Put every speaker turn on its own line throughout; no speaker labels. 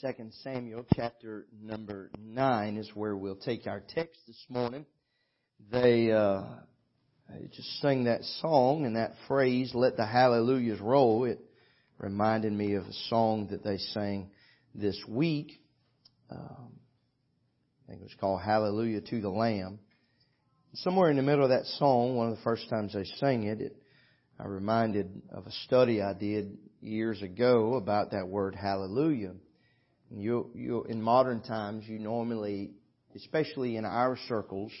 Second Samuel chapter number 9 is where we'll take our text this morning. They, uh, just sang that song and that phrase, let the hallelujahs roll. It reminded me of a song that they sang this week. Um, I think it was called Hallelujah to the Lamb. Somewhere in the middle of that song, one of the first times they sang it, it I reminded of a study I did years ago about that word hallelujah. You, you, in modern times, you normally, especially in our circles,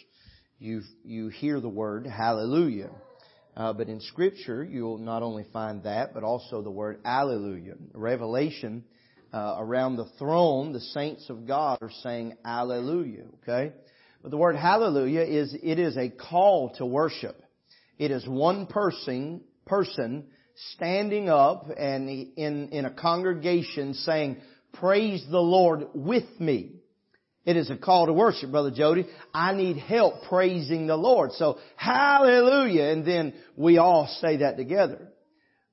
you, you hear the word hallelujah. Uh, but in scripture, you'll not only find that, but also the word alleluia. Revelation, uh, around the throne, the saints of God are saying alleluia, okay? But the word hallelujah is, it is a call to worship. It is one person, person standing up and in, in a congregation saying, praise the Lord with me. It is a call to worship, Brother Jody. I need help praising the Lord. So, hallelujah. And then we all say that together.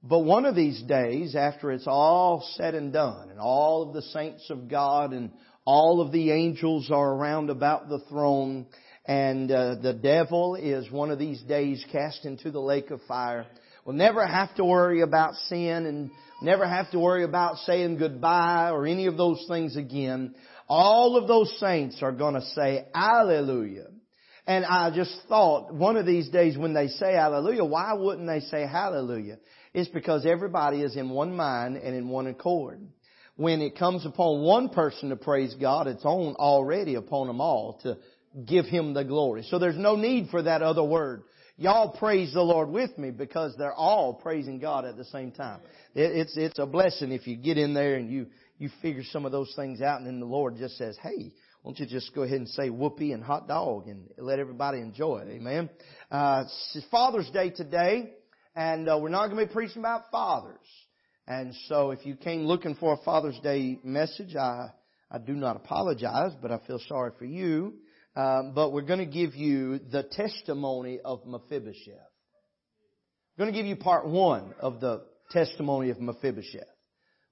But one of these days, after it's all said and done, and all of the saints of God and all of the angels are around about the throne, and uh, the devil is one of these days cast into the lake of fire, we'll never have to worry about sin and never have to worry about saying goodbye or any of those things again. All of those saints are going to say Hallelujah. And I just thought one of these days when they say hallelujah, why wouldn't they say Hallelujah? It's because everybody is in one mind and in one accord. When it comes upon one person to praise God, it's on already upon them all to give Him the glory. So there's no need for that other word. Y'all praise the Lord with me because they're all praising God at the same time. It's, it's a blessing if you get in there and you, you figure some of those things out and then the Lord just says, hey, won't you just go ahead and say whoopee and hot dog and let everybody enjoy it. Amen. Uh, it's Father's Day today and uh, we're not going to be preaching about fathers. And so if you came looking for a Father's Day message, I, I do not apologize, but I feel sorry for you. Um, but we're going to give you the testimony of Mephibosheth. I'm going to give you part one of the testimony of Mephibosheth.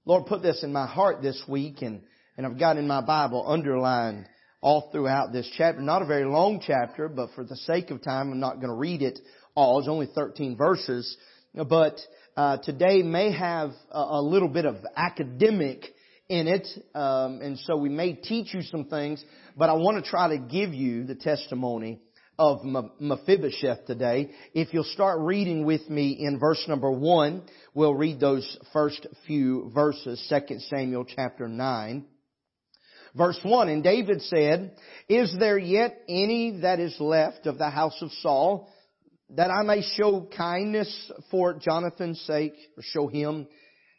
Lord put this in my heart this week and, and I've got in my Bible underlined all throughout this chapter. Not a very long chapter, but for the sake of time, I'm not going to read it all. It's only 13 verses. But uh, today may have a, a, little bit of academic in it, um, and so we may teach you some things. But I want to try to give you the testimony of Mephibosheth today. If you'll start reading with me in verse number one, we'll read those first few verses, 2 Samuel chapter 9. Verse 1, And David said, Is there yet any that is left of the house of Saul, that I may show kindness for Jonathan's sake, or show him?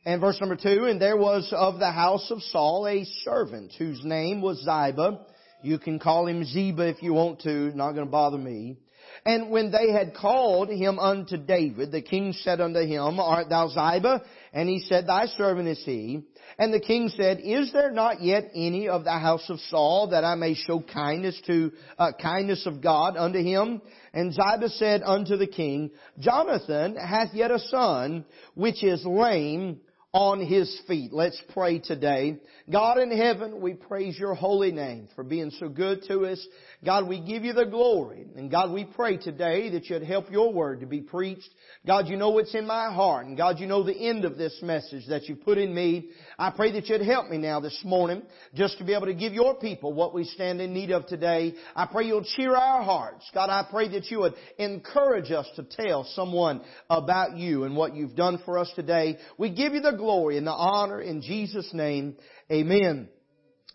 And verse number 2, And there was of the house of Saul a servant, whose name was Ziba, you can call him Ziba if you want to, not going to bother me. And when they had called him unto David, the king said unto him, Art thou Ziba? And he said, Thy servant is he. And the king said, Is there not yet any of the house of Saul that I may show kindness to, uh, kindness of God unto him? And Ziba said unto the king, Jonathan hath yet a son, which is lame on his feet. Let's pray today. God in heaven, we praise your holy name for being so good to us. God, we give you the glory. And God, we pray today that you'd help your word to be preached. God, you know what's in my heart. And God, you know the end of this message that you put in me. I pray that you'd help me now this morning just to be able to give your people what we stand in need of today. I pray you'll cheer our hearts. God, I pray that you would encourage us to tell someone about you and what you've done for us today. We give you the glory and the honor in Jesus' name. Amen.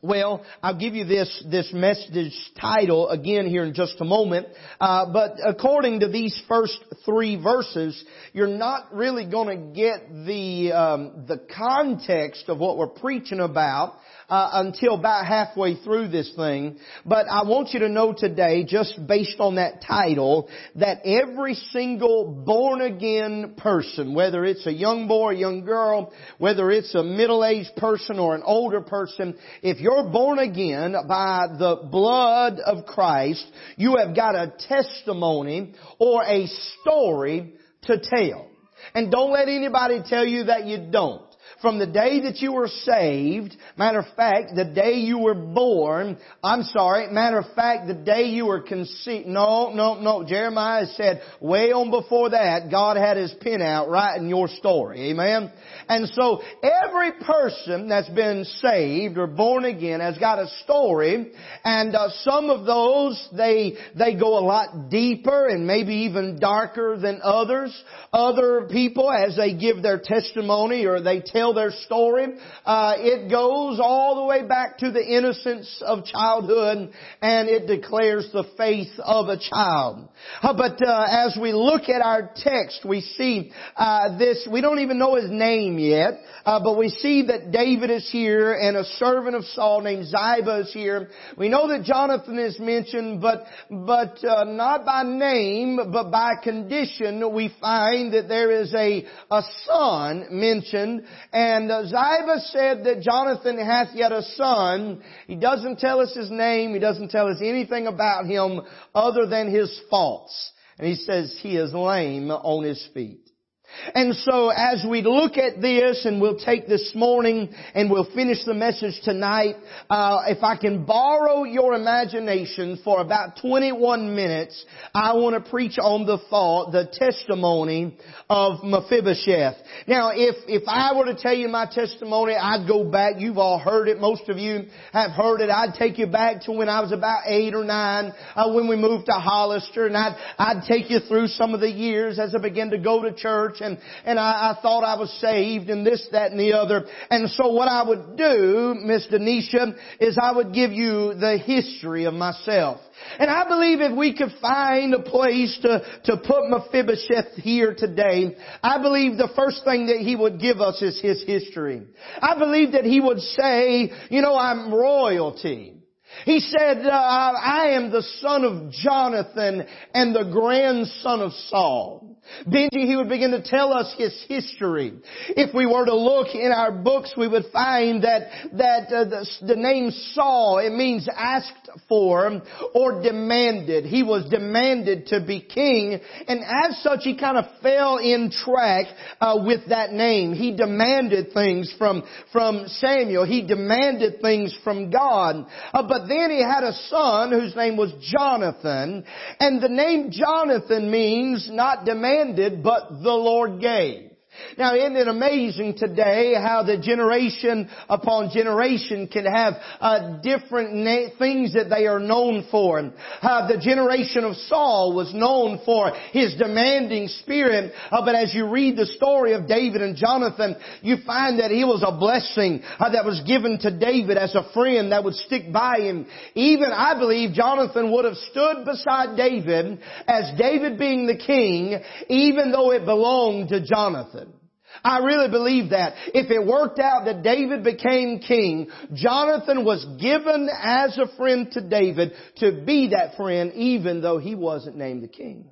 Well, I'll give you this this message title again here in just a moment. Uh, but according to these first three verses, you're not really going to get the um, the context of what we're preaching about uh, until about halfway through this thing. But I want you to know today, just based on that title, that every single born again person, whether it's a young boy, a young girl, whether it's a middle-aged person or an older person, if you're born again by the blood of Christ, you have got a testimony or a story to tell. And don't let anybody tell you that you don't. From the day that you were saved, matter of fact, the day you were born, I'm sorry, matter of fact, the day you were conceived, no, no, no, Jeremiah said way on before that, God had His pen out writing your story, amen? And so every person that's been saved or born again has got a story, and uh, some of those, they, they go a lot deeper and maybe even darker than others. Other people, as they give their testimony or they tell their story, uh, it goes all the way back to the innocence of childhood and it declares the faith of a child. Uh, but uh, as we look at our text, we see uh, this. We don't even know his name yet, uh, but we see that David is here and a servant of Saul named Ziba is here. We know that Jonathan is mentioned, but but uh, not by name, but by condition. We find that there is a a son mentioned, and uh, Ziba said that Jonathan hath yet a son. He doesn't tell us his name. He doesn't tell us anything about him other than his faults. And he says he is lame on his feet. And so as we look at this and we'll take this morning and we'll finish the message tonight, uh, if I can borrow your imagination for about 21 minutes, I want to preach on the thought, the testimony of Mephibosheth. Now if, if I were to tell you my testimony, I'd go back, you've all heard it, most of you have heard it, I'd take you back to when I was about eight or nine, uh, when we moved to Hollister and I'd, I'd take you through some of the years as I began to go to church and, and I, I thought I was saved and this, that, and the other. And so what I would do, Miss Denisha, is I would give you the history of myself. And I believe if we could find a place to, to put Mephibosheth here today, I believe the first thing that he would give us is his history. I believe that he would say, you know, I'm royalty. He said, uh, I am the son of Jonathan and the grandson of Saul. Benji, he would begin to tell us his history. If we were to look in our books, we would find that, that uh, the, the name Saul, it means asked for or demanded. He was demanded to be king, and as such, he kind of fell in track uh, with that name. He demanded things from, from Samuel. He demanded things from God. Uh, but then he had a son whose name was Jonathan, and the name Jonathan means not demanded, but the Lord gave. Now isn't it amazing today how the generation upon generation can have uh, different na- things that they are known for. Uh, the generation of Saul was known for his demanding spirit, uh, but as you read the story of David and Jonathan, you find that he was a blessing uh, that was given to David as a friend that would stick by him. Even I believe Jonathan would have stood beside David as David being the king, even though it belonged to Jonathan. I really believe that. If it worked out that David became king, Jonathan was given as a friend to David to be that friend even though he wasn't named the king.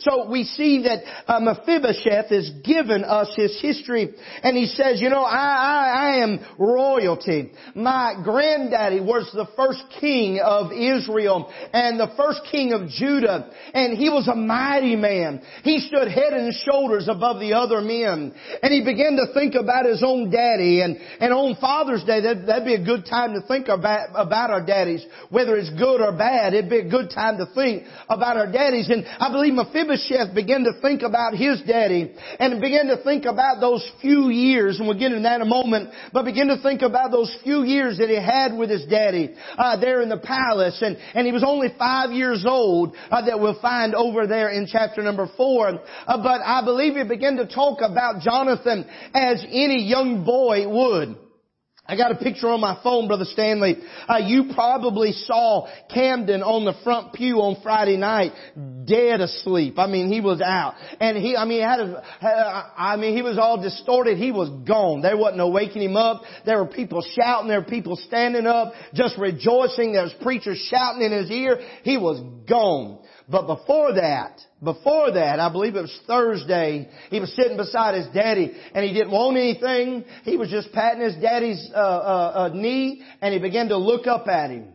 So we see that uh, Mephibosheth has given us his history and he says, you know, I, I, I am royalty. My granddaddy was the first king of Israel and the first king of Judah and he was a mighty man. He stood head and shoulders above the other men and he began to think about his own daddy and, and on Father's Day that, that'd be a good time to think about, about our daddies. Whether it's good or bad, it'd be a good time to think about our daddies and I believe Mephibosheth began to think about his daddy and began to think about those few years, and we'll get into that in a moment, but begin to think about those few years that he had with his daddy uh, there in the palace, and, and he was only five years old uh, that we'll find over there in chapter number four. Uh, but I believe he began to talk about Jonathan as any young boy would. I got a picture on my phone, Brother Stanley. Uh, you probably saw Camden on the front pew on Friday night, dead asleep. I mean, he was out. And he, I mean, he had a, I mean, he was all distorted. He was gone. There wasn't no waking him up. There were people shouting. There were people standing up, just rejoicing. There was preachers shouting in his ear. He was gone. But before that, before that, I believe it was Thursday, he was sitting beside his daddy and he didn't want anything. He was just patting his daddy's uh, uh, uh, knee and he began to look up at him.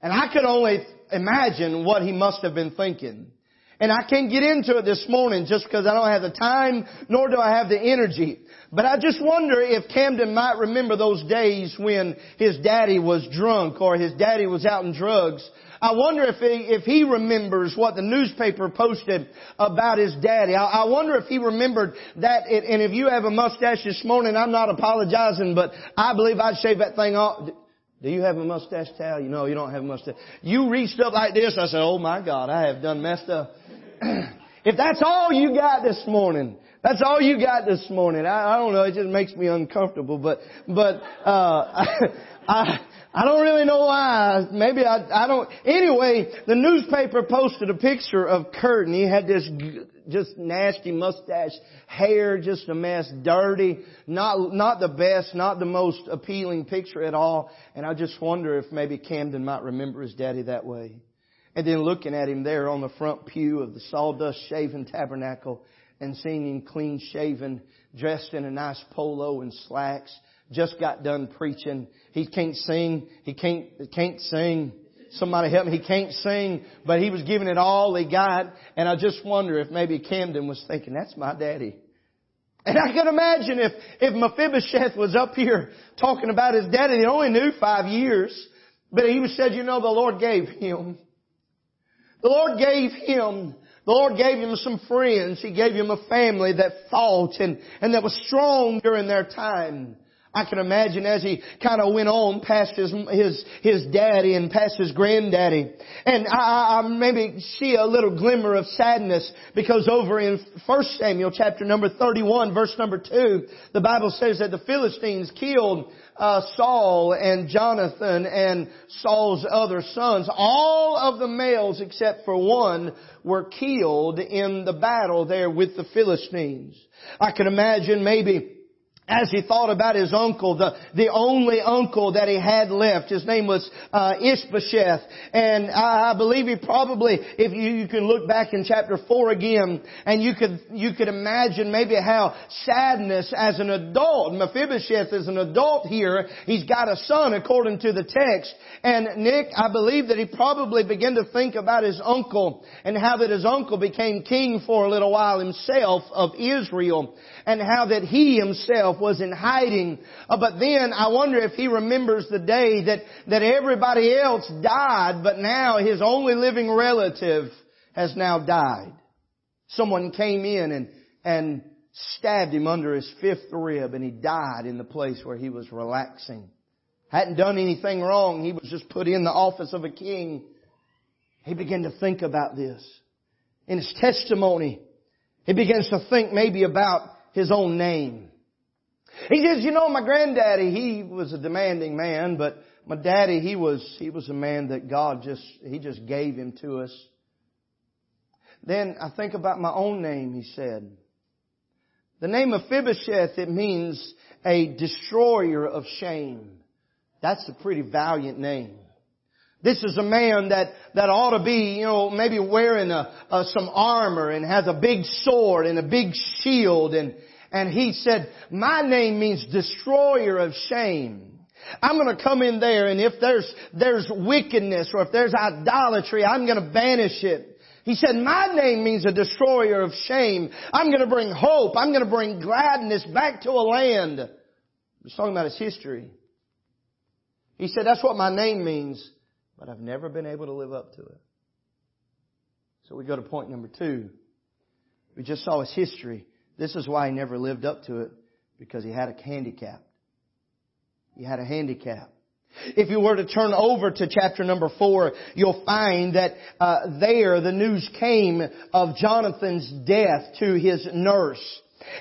And I could only imagine what he must have been thinking. And I can't get into it this morning just because I don't have the time, nor do I have the energy. But I just wonder if Camden might remember those days when his daddy was drunk or his daddy was out in drugs. I wonder if he, if he remembers what the newspaper posted about his daddy. I, I wonder if he remembered that, it, and if you have a mustache this morning, I'm not apologizing, but I believe I'd shave that thing off. Do you have a mustache towel? You know, you don't have a mustache. You reached up like this. I said, oh my God, I have done messed up. if that's all you got this morning, that's all you got this morning. I, I don't know. It just makes me uncomfortable. But, but, uh, I, I don't really know why. Maybe I, I don't. Anyway, the newspaper posted a picture of Kurt and he had this just nasty mustache, hair just a mess, dirty, not, not the best, not the most appealing picture at all. And I just wonder if maybe Camden might remember his daddy that way. And then looking at him there on the front pew of the sawdust shaven tabernacle and seeing him clean shaven, dressed in a nice polo and slacks, just got done preaching. He can't sing. He can't, can't sing. Somebody help me. He can't sing, but he was giving it all he got. And I just wonder if maybe Camden was thinking, that's my daddy. And I can imagine if, if Mephibosheth was up here talking about his daddy, he only knew five years, but he said, you know, the Lord gave him. The Lord gave him the Lord gave him some friends. He gave him a family that fought and, and that was strong during their time. I can imagine as he kind of went on past his, his, his daddy and past his granddaddy. And I, I maybe see a little glimmer of sadness because over in 1 Samuel chapter number 31 verse number 2, the Bible says that the Philistines killed uh, Saul and Jonathan and Saul's other sons. All of the males except for one were killed in the battle there with the Philistines. I can imagine maybe as he thought about his uncle, the, the only uncle that he had left. His name was uh, Ishbosheth. And I, I believe he probably, if you, you can look back in chapter 4 again, and you could, you could imagine maybe how sadness as an adult, Mephibosheth is an adult here, he's got a son according to the text. And Nick, I believe that he probably began to think about his uncle and how that his uncle became king for a little while himself of Israel and how that he himself was in hiding. Uh, but then I wonder if he remembers the day that, that everybody else died, but now his only living relative has now died. Someone came in and, and stabbed him under his fifth rib and he died in the place where he was relaxing. Hadn't done anything wrong. He was just put in the office of a king. He began to think about this. In his testimony, he begins to think maybe about his own name. He says, you know, my granddaddy, he was a demanding man, but my daddy, he was, he was a man that God just, he just gave him to us. Then I think about my own name, he said. The name of Mephibosheth, it means a destroyer of shame. That's a pretty valiant name. This is a man that, that ought to be, you know, maybe wearing a, a, some armor and has a big sword and a big shield and, and he said, my name means destroyer of shame. I'm going to come in there and if there's, there's wickedness or if there's idolatry, I'm going to banish it. He said, my name means a destroyer of shame. I'm going to bring hope. I'm going to bring gladness back to a land. He's talking about his history. He said, that's what my name means, but I've never been able to live up to it. So we go to point number two. We just saw his history. This is why he never lived up to it, because he had a handicap. He had a handicap. If you were to turn over to chapter number four, you'll find that uh, there the news came of Jonathan's death to his nurse.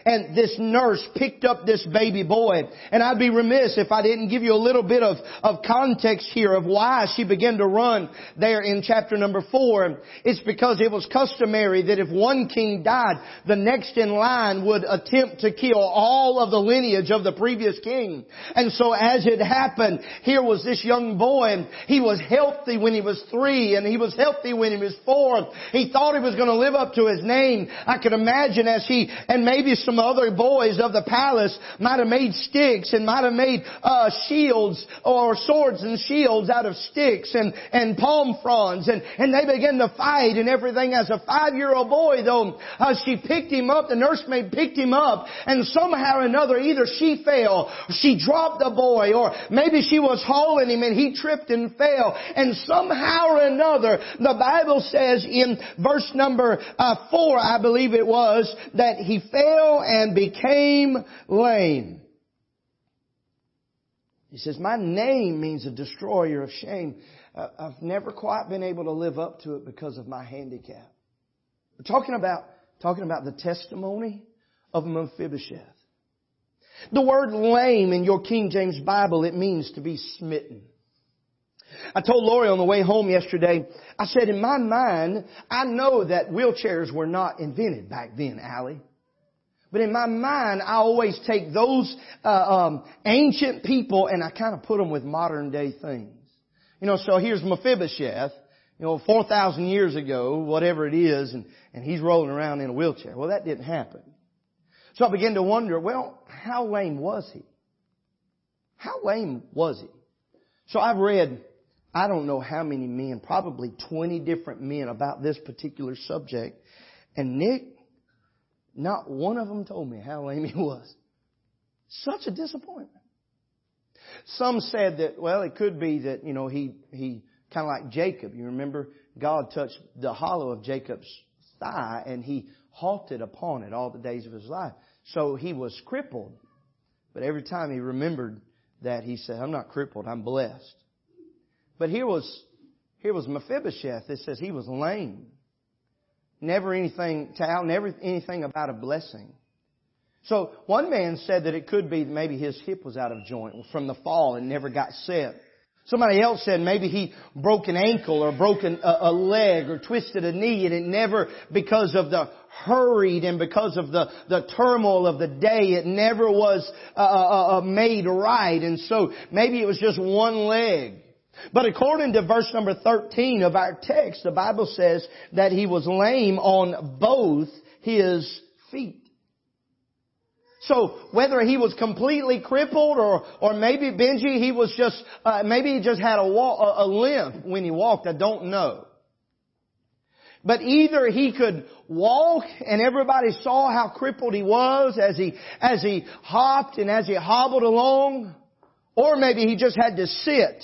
And this nurse picked up this baby boy. And I'd be remiss if I didn't give you a little bit of, of context here of why she began to run there in chapter number four. It's because it was customary that if one king died, the next in line would attempt to kill all of the lineage of the previous king. And so as it happened, here was this young boy. He was healthy when he was three and he was healthy when he was four. He thought he was going to live up to his name. I could imagine as he, and maybe maybe some other boys of the palace might have made sticks and might have made uh, shields or swords and shields out of sticks and, and palm fronds and, and they began to fight and everything. As a five-year-old boy though, uh, she picked him up, the nursemaid picked him up and somehow or another either she fell, she dropped the boy or maybe she was hauling him and he tripped and fell and somehow or another the Bible says in verse number uh, four, I believe it was, that he fell and became lame. He says, my name means a destroyer of shame. Uh, I've never quite been able to live up to it because of my handicap. We're talking about, talking about the testimony of Mephibosheth. The word lame in your King James Bible, it means to be smitten. I told Lori on the way home yesterday, I said, in my mind, I know that wheelchairs were not invented back then, Allie. But in my mind, I always take those uh, um, ancient people and I kind of put them with modern day things. You know, so here's Mephibosheth, you know, 4,000 years ago, whatever it is, and, and he's rolling around in a wheelchair. Well, that didn't happen. So I began to wonder, well, how lame was he? How lame was he? So I've read, I don't know how many men, probably 20 different men about this particular subject. And Nick, not one of them told me how lame he was. Such a disappointment. Some said that, well, it could be that, you know, he, he, kind of like Jacob. You remember God touched the hollow of Jacob's thigh and he halted upon it all the days of his life. So he was crippled. But every time he remembered that, he said, I'm not crippled, I'm blessed. But here was, here was Mephibosheth. It says he was lame. Never anything, to out never anything about a blessing. So one man said that it could be maybe his hip was out of joint from the fall and never got set. Somebody else said maybe he broke an ankle or broke a, a leg or twisted a knee and it never, because of the hurried and because of the, the turmoil of the day, it never was uh, uh, uh, made right. And so maybe it was just one leg. But according to verse number 13 of our text, the Bible says that he was lame on both his feet. So whether he was completely crippled or, or maybe Benji, he was just, uh, maybe he just had a, walk, a, limp when he walked, I don't know. But either he could walk and everybody saw how crippled he was as he, as he hopped and as he hobbled along, or maybe he just had to sit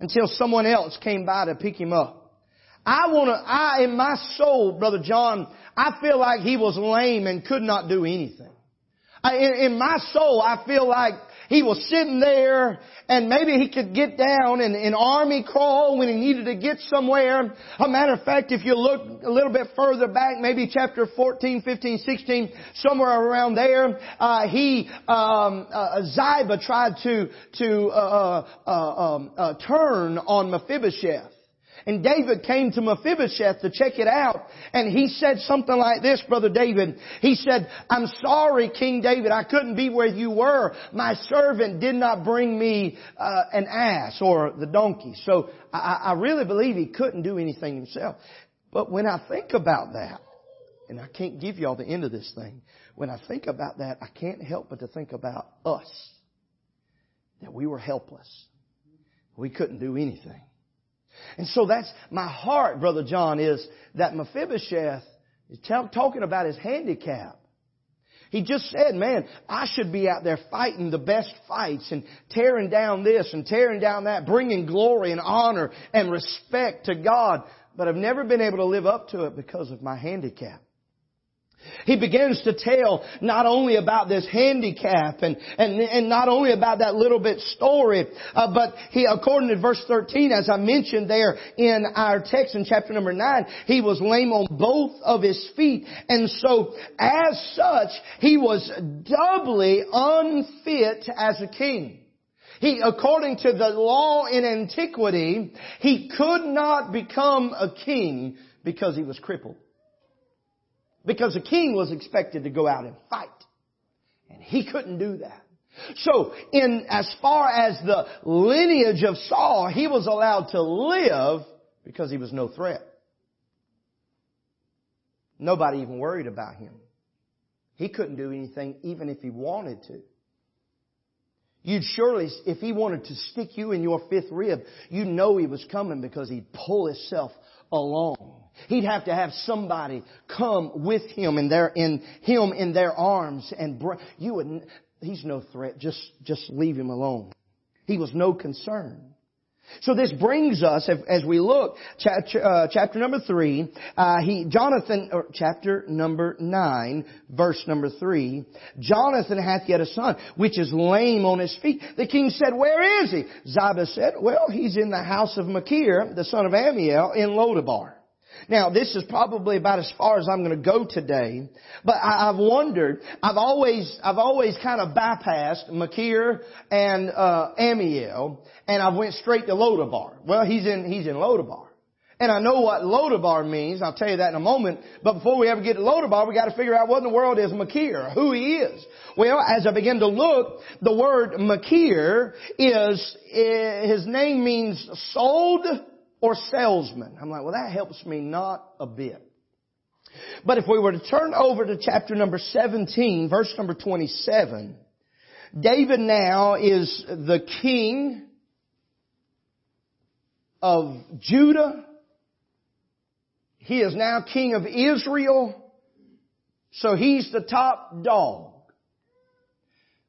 until someone else came by to pick him up. I wanna, I, in my soul, Brother John, I feel like he was lame and could not do anything. I, in, in my soul, I feel like he was sitting there and maybe he could get down and, and army crawl when he needed to get somewhere. A matter of fact, if you look a little bit further back, maybe chapter 14, 15, 16, somewhere around there, uh, he, um, uh, Ziba tried to, to, uh, uh, um, uh, turn on Mephibosheth. And David came to Mephibosheth to check it out. And he said something like this, Brother David. He said, I'm sorry, King David, I couldn't be where you were. My servant did not bring me uh, an ass or the donkey. So I, I really believe he couldn't do anything himself. But when I think about that, and I can't give you all the end of this thing, when I think about that, I can't help but to think about us. That we were helpless. We couldn't do anything. And so that's my heart, Brother John, is that Mephibosheth is talking about his handicap. He just said, man, I should be out there fighting the best fights and tearing down this and tearing down that, bringing glory and honor and respect to God. But I've never been able to live up to it because of my handicap. He begins to tell not only about this handicap and, and, and not only about that little bit story, uh, but he, according to verse 13, as I mentioned there in our text in chapter number 9, he was lame on both of his feet. And so, as such, he was doubly unfit as a king. He, according to the law in antiquity, he could not become a king because he was crippled. Because a king was expected to go out and fight. And he couldn't do that. So, in as far as the lineage of Saul, he was allowed to live because he was no threat. Nobody even worried about him. He couldn't do anything even if he wanted to. You'd surely, if he wanted to stick you in your fifth rib, you know he was coming because he'd pull himself along. He'd have to have somebody come with him in their, in him in their arms and bring, you would, he's no threat. Just, just leave him alone. He was no concern. So this brings us, as we look, chapter, uh, chapter number three, uh, he, Jonathan, chapter number nine, verse number three, Jonathan hath yet a son, which is lame on his feet. The king said, where is he? Ziba said, well, he's in the house of Machir, the son of Ammiel, in Lodabar. Now, this is probably about as far as I'm going to go today, but I, have wondered, I've always, I've always kind of bypassed Machir and, uh, Ammiel, and I went straight to Lodabar. Well, he's in, he's in Lodabar. And I know what Lodabar means, I'll tell you that in a moment, but before we ever get to Lodabar, we gotta figure out what in the world is Machir, who he is. Well, as I begin to look, the word Machir is, eh, his name means sold or salesman. I'm like, well, that helps me not a bit. But if we were to turn over to chapter number 17, verse number 27, David now is the king of Judah. He is now king of Israel. So he's the top dog.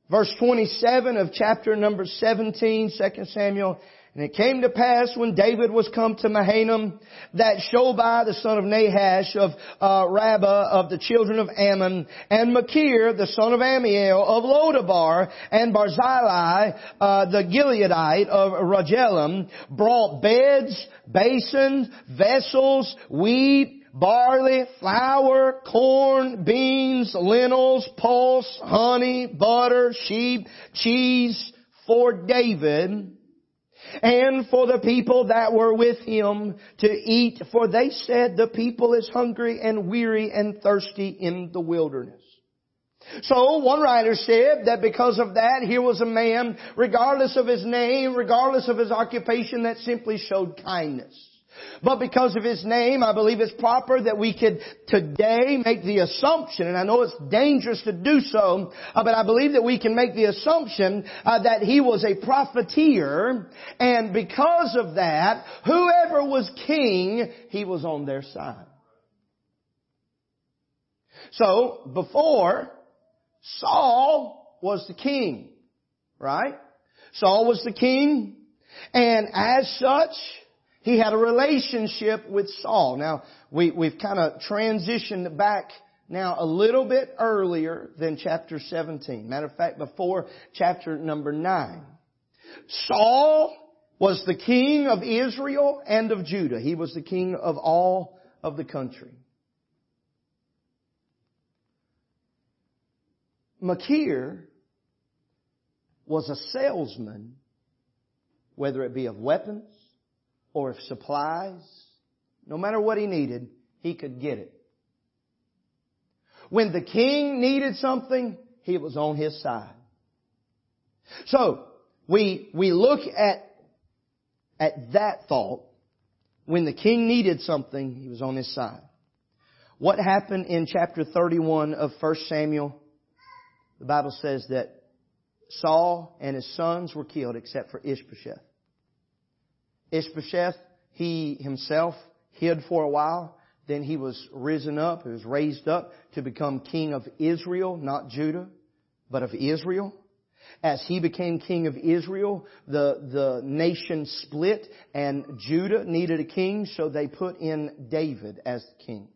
Verse 27 of chapter number 17, 2 Samuel, and it came to pass when David was come to Mahanaim that Shobai the son of Nahash of uh, Rabbah of the children of Ammon and Machir the son of Amiel of Lodabar and Barzillai uh, the Gileadite of Rogelim brought beds, basins, vessels, wheat, barley, flour, corn, beans, lentils, pulse, honey, butter, sheep, cheese for David and for the people that were with him to eat, for they said the people is hungry and weary and thirsty in the wilderness. So one writer said that because of that, here was a man, regardless of his name, regardless of his occupation, that simply showed kindness. But because of his name, I believe it's proper that we could today make the assumption, and I know it's dangerous to do so, uh, but I believe that we can make the assumption uh, that he was a profiteer, and because of that, whoever was king, he was on their side. So, before, Saul was the king, right? Saul was the king, and as such, he had a relationship with Saul. Now, we, we've kind of transitioned back now a little bit earlier than chapter 17. Matter of fact, before chapter number 9. Saul was the king of Israel and of Judah. He was the king of all of the country. Machir was a salesman, whether it be of weapons, or if supplies, no matter what he needed, he could get it. When the king needed something, he was on his side. So, we, we look at, at that thought. When the king needed something, he was on his side. What happened in chapter 31 of 1 Samuel? The Bible says that Saul and his sons were killed except for Ishbosheth. Ishbosheth, he himself hid for a while. Then he was risen up, he was raised up to become king of Israel, not Judah, but of Israel. As he became king of Israel, the, the nation split and Judah needed a king, so they put in David as the king.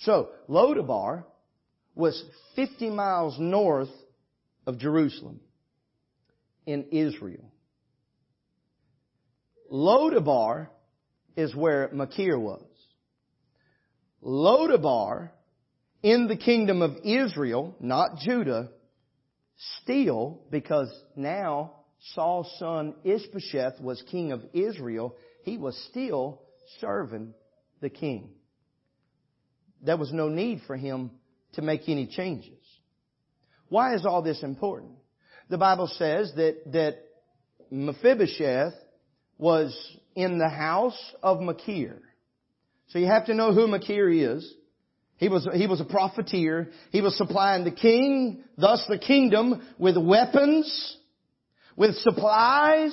So, Lodabar was 50 miles north of Jerusalem in Israel. Lodabar is where Machir was. Lodabar in the kingdom of Israel, not Judah, still, because now Saul's son Ishbosheth was king of Israel, he was still serving the king. There was no need for him to make any changes. Why is all this important? The Bible says that, that Mephibosheth was in the house of Machir. So you have to know who Machir is. He was, he was a profiteer. He was supplying the king, thus the kingdom, with weapons, with supplies.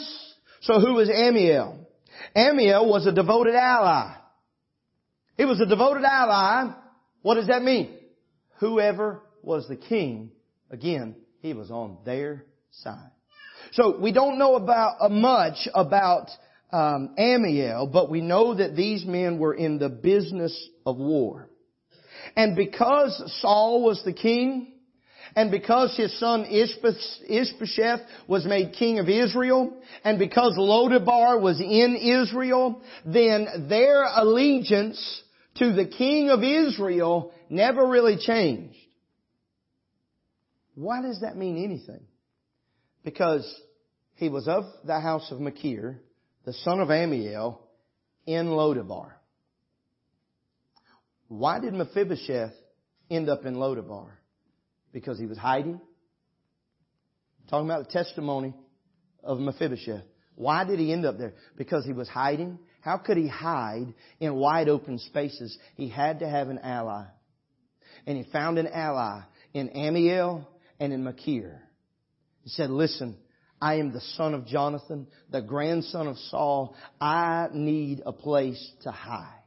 So who was Amiel? Amiel was a devoted ally. He was a devoted ally. What does that mean? Whoever was the king, again, he was on their side. So we don't know about uh, much about um, Amiel, but we know that these men were in the business of war. And because Saul was the king, and because his son Ishbosheth was made king of Israel, and because Lodebar was in Israel, then their allegiance to the king of Israel never really changed. Why does that mean anything? Because he was of the house of Machir, the son of Amiel, in Lodebar. Why did Mephibosheth end up in Lodebar? Because he was hiding? Talking about the testimony of Mephibosheth. Why did he end up there? Because he was hiding. How could he hide in wide open spaces? He had to have an ally. And he found an ally in Amiel and in Machir. He said, listen, I am the son of Jonathan, the grandson of Saul. I need a place to hide.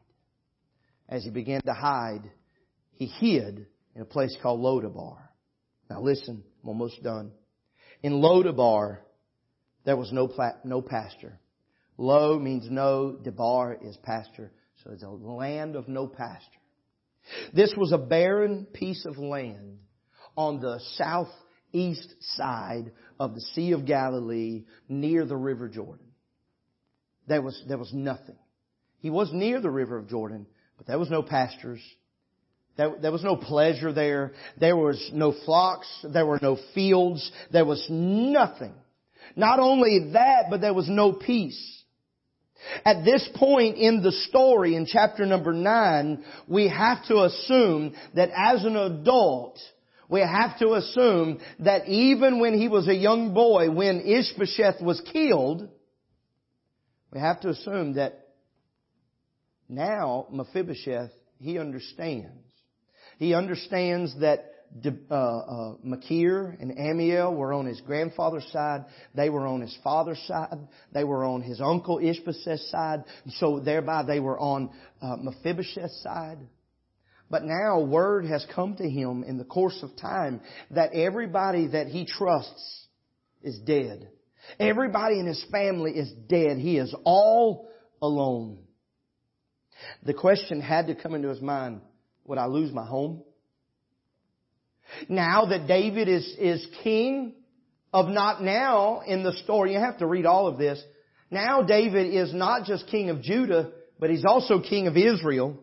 As he began to hide, he hid in a place called Lodabar. Now listen, I'm almost done. In Lodabar, there was no, pla- no pasture. Lo means no, Debar is pasture. So it's a land of no pasture. This was a barren piece of land on the southeast side of the Sea of Galilee near the River Jordan. There was, there was nothing. He was near the River of Jordan, but there was no pastures. There, there was no pleasure there. There was no flocks. There were no fields. There was nothing. Not only that, but there was no peace. At this point in the story, in chapter number nine, we have to assume that as an adult, we have to assume that even when he was a young boy, when Ishbosheth was killed, we have to assume that now Mephibosheth, he understands. He understands that uh, uh, Machir and Amiel were on his grandfather's side. They were on his father's side. They were on his uncle Ishbosheth's side. So thereby they were on uh, Mephibosheth's side. But now word has come to him in the course of time that everybody that he trusts is dead. Everybody in his family is dead. He is all alone. The question had to come into his mind, would I lose my home? Now that David is, is king of not now in the story, you have to read all of this. Now David is not just king of Judah, but he's also king of Israel.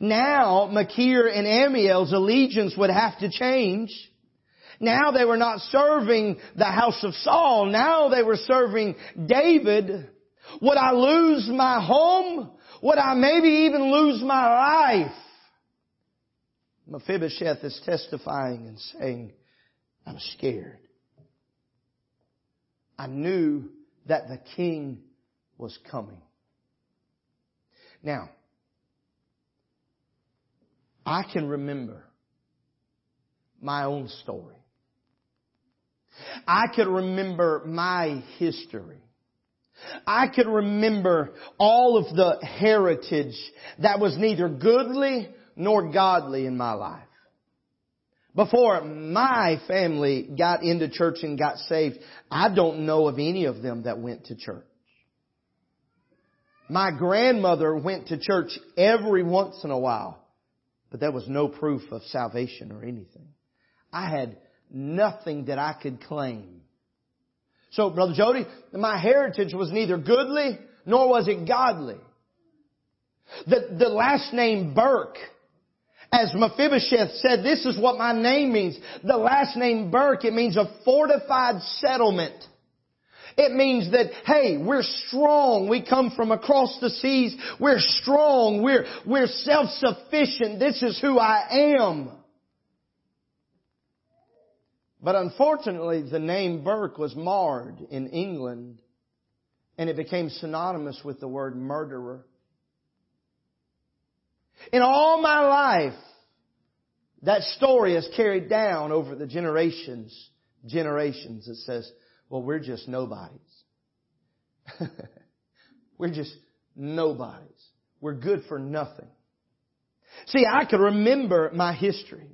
Now Machir and Amiel's allegiance would have to change. Now they were not serving the house of Saul. Now they were serving David. Would I lose my home? Would I maybe even lose my life? Mephibosheth is testifying and saying, I'm scared. I knew that the king was coming. Now, I can remember my own story. I could remember my history. I could remember all of the heritage that was neither goodly nor godly in my life. Before my family got into church and got saved, I don't know of any of them that went to church. My grandmother went to church every once in a while, but there was no proof of salvation or anything. I had nothing that I could claim. So, Brother Jody, my heritage was neither goodly nor was it godly. The, the last name Burke as Mephibosheth said, this is what my name means. The last name Burke, it means a fortified settlement. It means that, hey, we're strong. We come from across the seas. We're strong. We're, we're self-sufficient. This is who I am. But unfortunately, the name Burke was marred in England and it became synonymous with the word murderer. In all my life, that story is carried down over the generations, generations. It says, well, we're just nobodies. we're just nobodies. We're good for nothing. See, I can remember my history.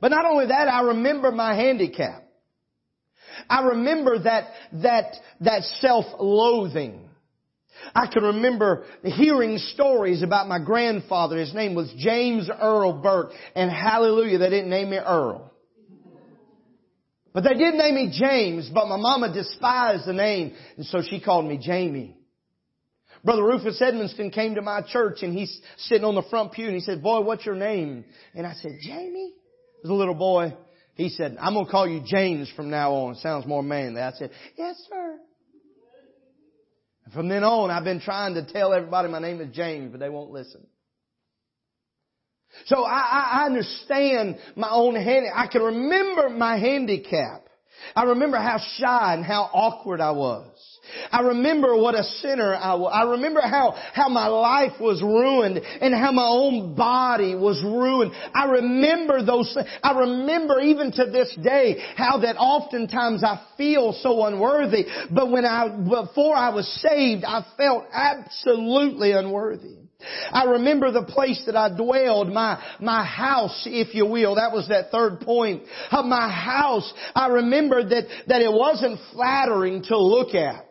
But not only that, I remember my handicap. I remember that, that, that self-loathing. I can remember hearing stories about my grandfather. His name was James Earl Burke. And hallelujah, they didn't name me Earl. But they did name me James, but my mama despised the name, and so she called me Jamie. Brother Rufus Edmonston came to my church and he's sitting on the front pew and he said, boy, what's your name? And I said, Jamie? As a little boy, he said, I'm going to call you James from now on. It sounds more manly. I said, yes, sir. And from then on, I've been trying to tell everybody my name is James, but they won't listen. So I, I understand my own hand. I can remember my handicap. I remember how shy and how awkward I was. I remember what a sinner I was. I remember how, how my life was ruined and how my own body was ruined. I remember those. I remember even to this day how that oftentimes I feel so unworthy. But when I, before I was saved, I felt absolutely unworthy. I remember the place that I dwelled, my, my house, if you will. That was that third point of my house. I remember that, that it wasn't flattering to look at.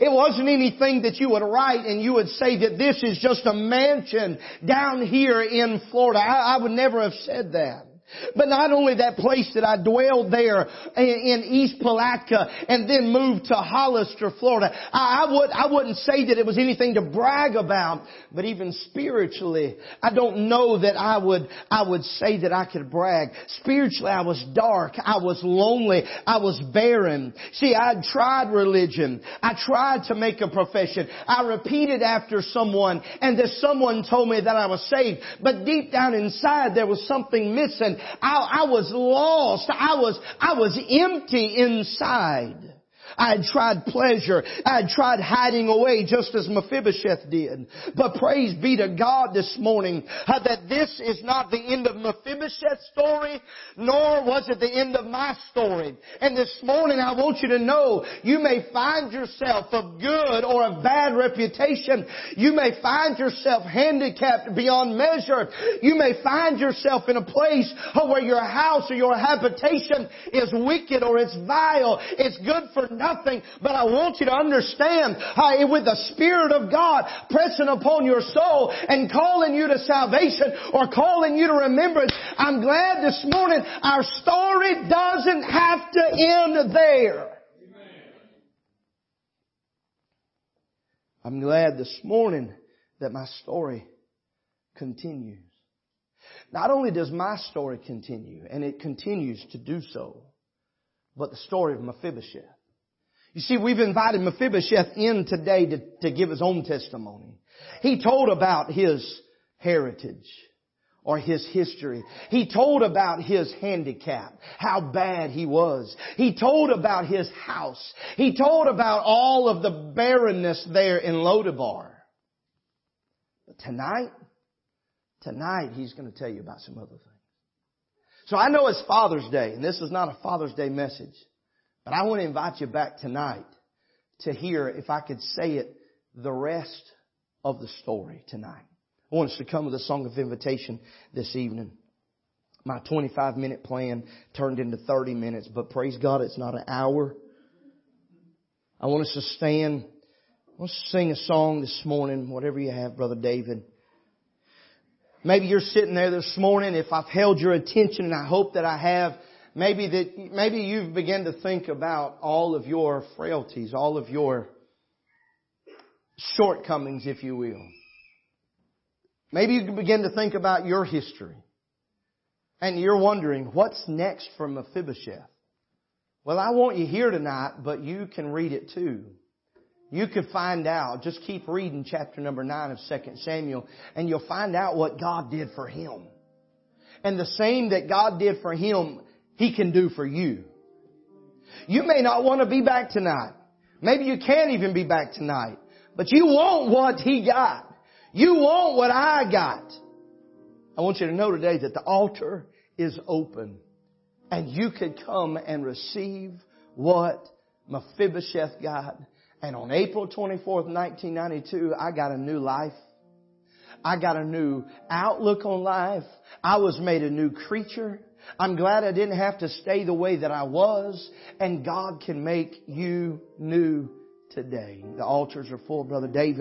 It wasn't anything that you would write and you would say that this is just a mansion down here in Florida. I, I would never have said that. But not only that place that I dwelled there in East Palatka and then moved to Hollister, Florida, I, would, I wouldn't say that it was anything to brag about, but even spiritually, I don't know that I would, I would say that I could brag. Spiritually, I was dark. I was lonely. I was barren. See, I tried religion. I tried to make a profession. I repeated after someone and this someone told me that I was saved, but deep down inside there was something missing I, I was lost. I was, I was empty inside. I had tried pleasure. I had tried hiding away just as Mephibosheth did. But praise be to God this morning uh, that this is not the end of Mephibosheth's story, nor was it the end of my story. And this morning I want you to know you may find yourself of good or of bad reputation. You may find yourself handicapped beyond measure. You may find yourself in a place where your house or your habitation is wicked or it's vile. It's good for nothing, but I want you to understand how with the Spirit of God pressing upon your soul and calling you to salvation or calling you to remembrance, I'm glad this morning our story doesn't have to end there. I'm glad this morning that my story continues. Not only does my story continue, and it continues to do so, but the story of Mephibosheth. You see, we've invited Mephibosheth in today to, to give his own testimony. He told about his heritage or his history. He told about his handicap, how bad he was. He told about his house. He told about all of the barrenness there in Lodabar. But tonight, tonight he's going to tell you about some other things. So I know it's Father's Day, and this is not a Father's Day message. But I want to invite you back tonight to hear, if I could say it, the rest of the story tonight. I want us to come with a song of invitation this evening. My 25 minute plan turned into 30 minutes, but praise God, it's not an hour. I want us to stand. To sing a song this morning, whatever you have, Brother David. Maybe you're sitting there this morning. If I've held your attention, and I hope that I have, Maybe that, maybe you've begun to think about all of your frailties, all of your shortcomings, if you will. Maybe you can begin to think about your history. And you're wondering, what's next for Mephibosheth? Well, I want you here tonight, but you can read it too. You could find out. Just keep reading chapter number 9 of 2 Samuel, and you'll find out what God did for him. And the same that God did for him, he can do for you. You may not want to be back tonight. Maybe you can't even be back tonight. But you want what He got. You want what I got. I want you to know today that the altar is open. And you could come and receive what Mephibosheth got. And on April 24th, 1992, I got a new life. I got a new outlook on life. I was made a new creature. I'm glad I didn't have to stay the way that I was. And God can make you new today. The altars are full, Brother David.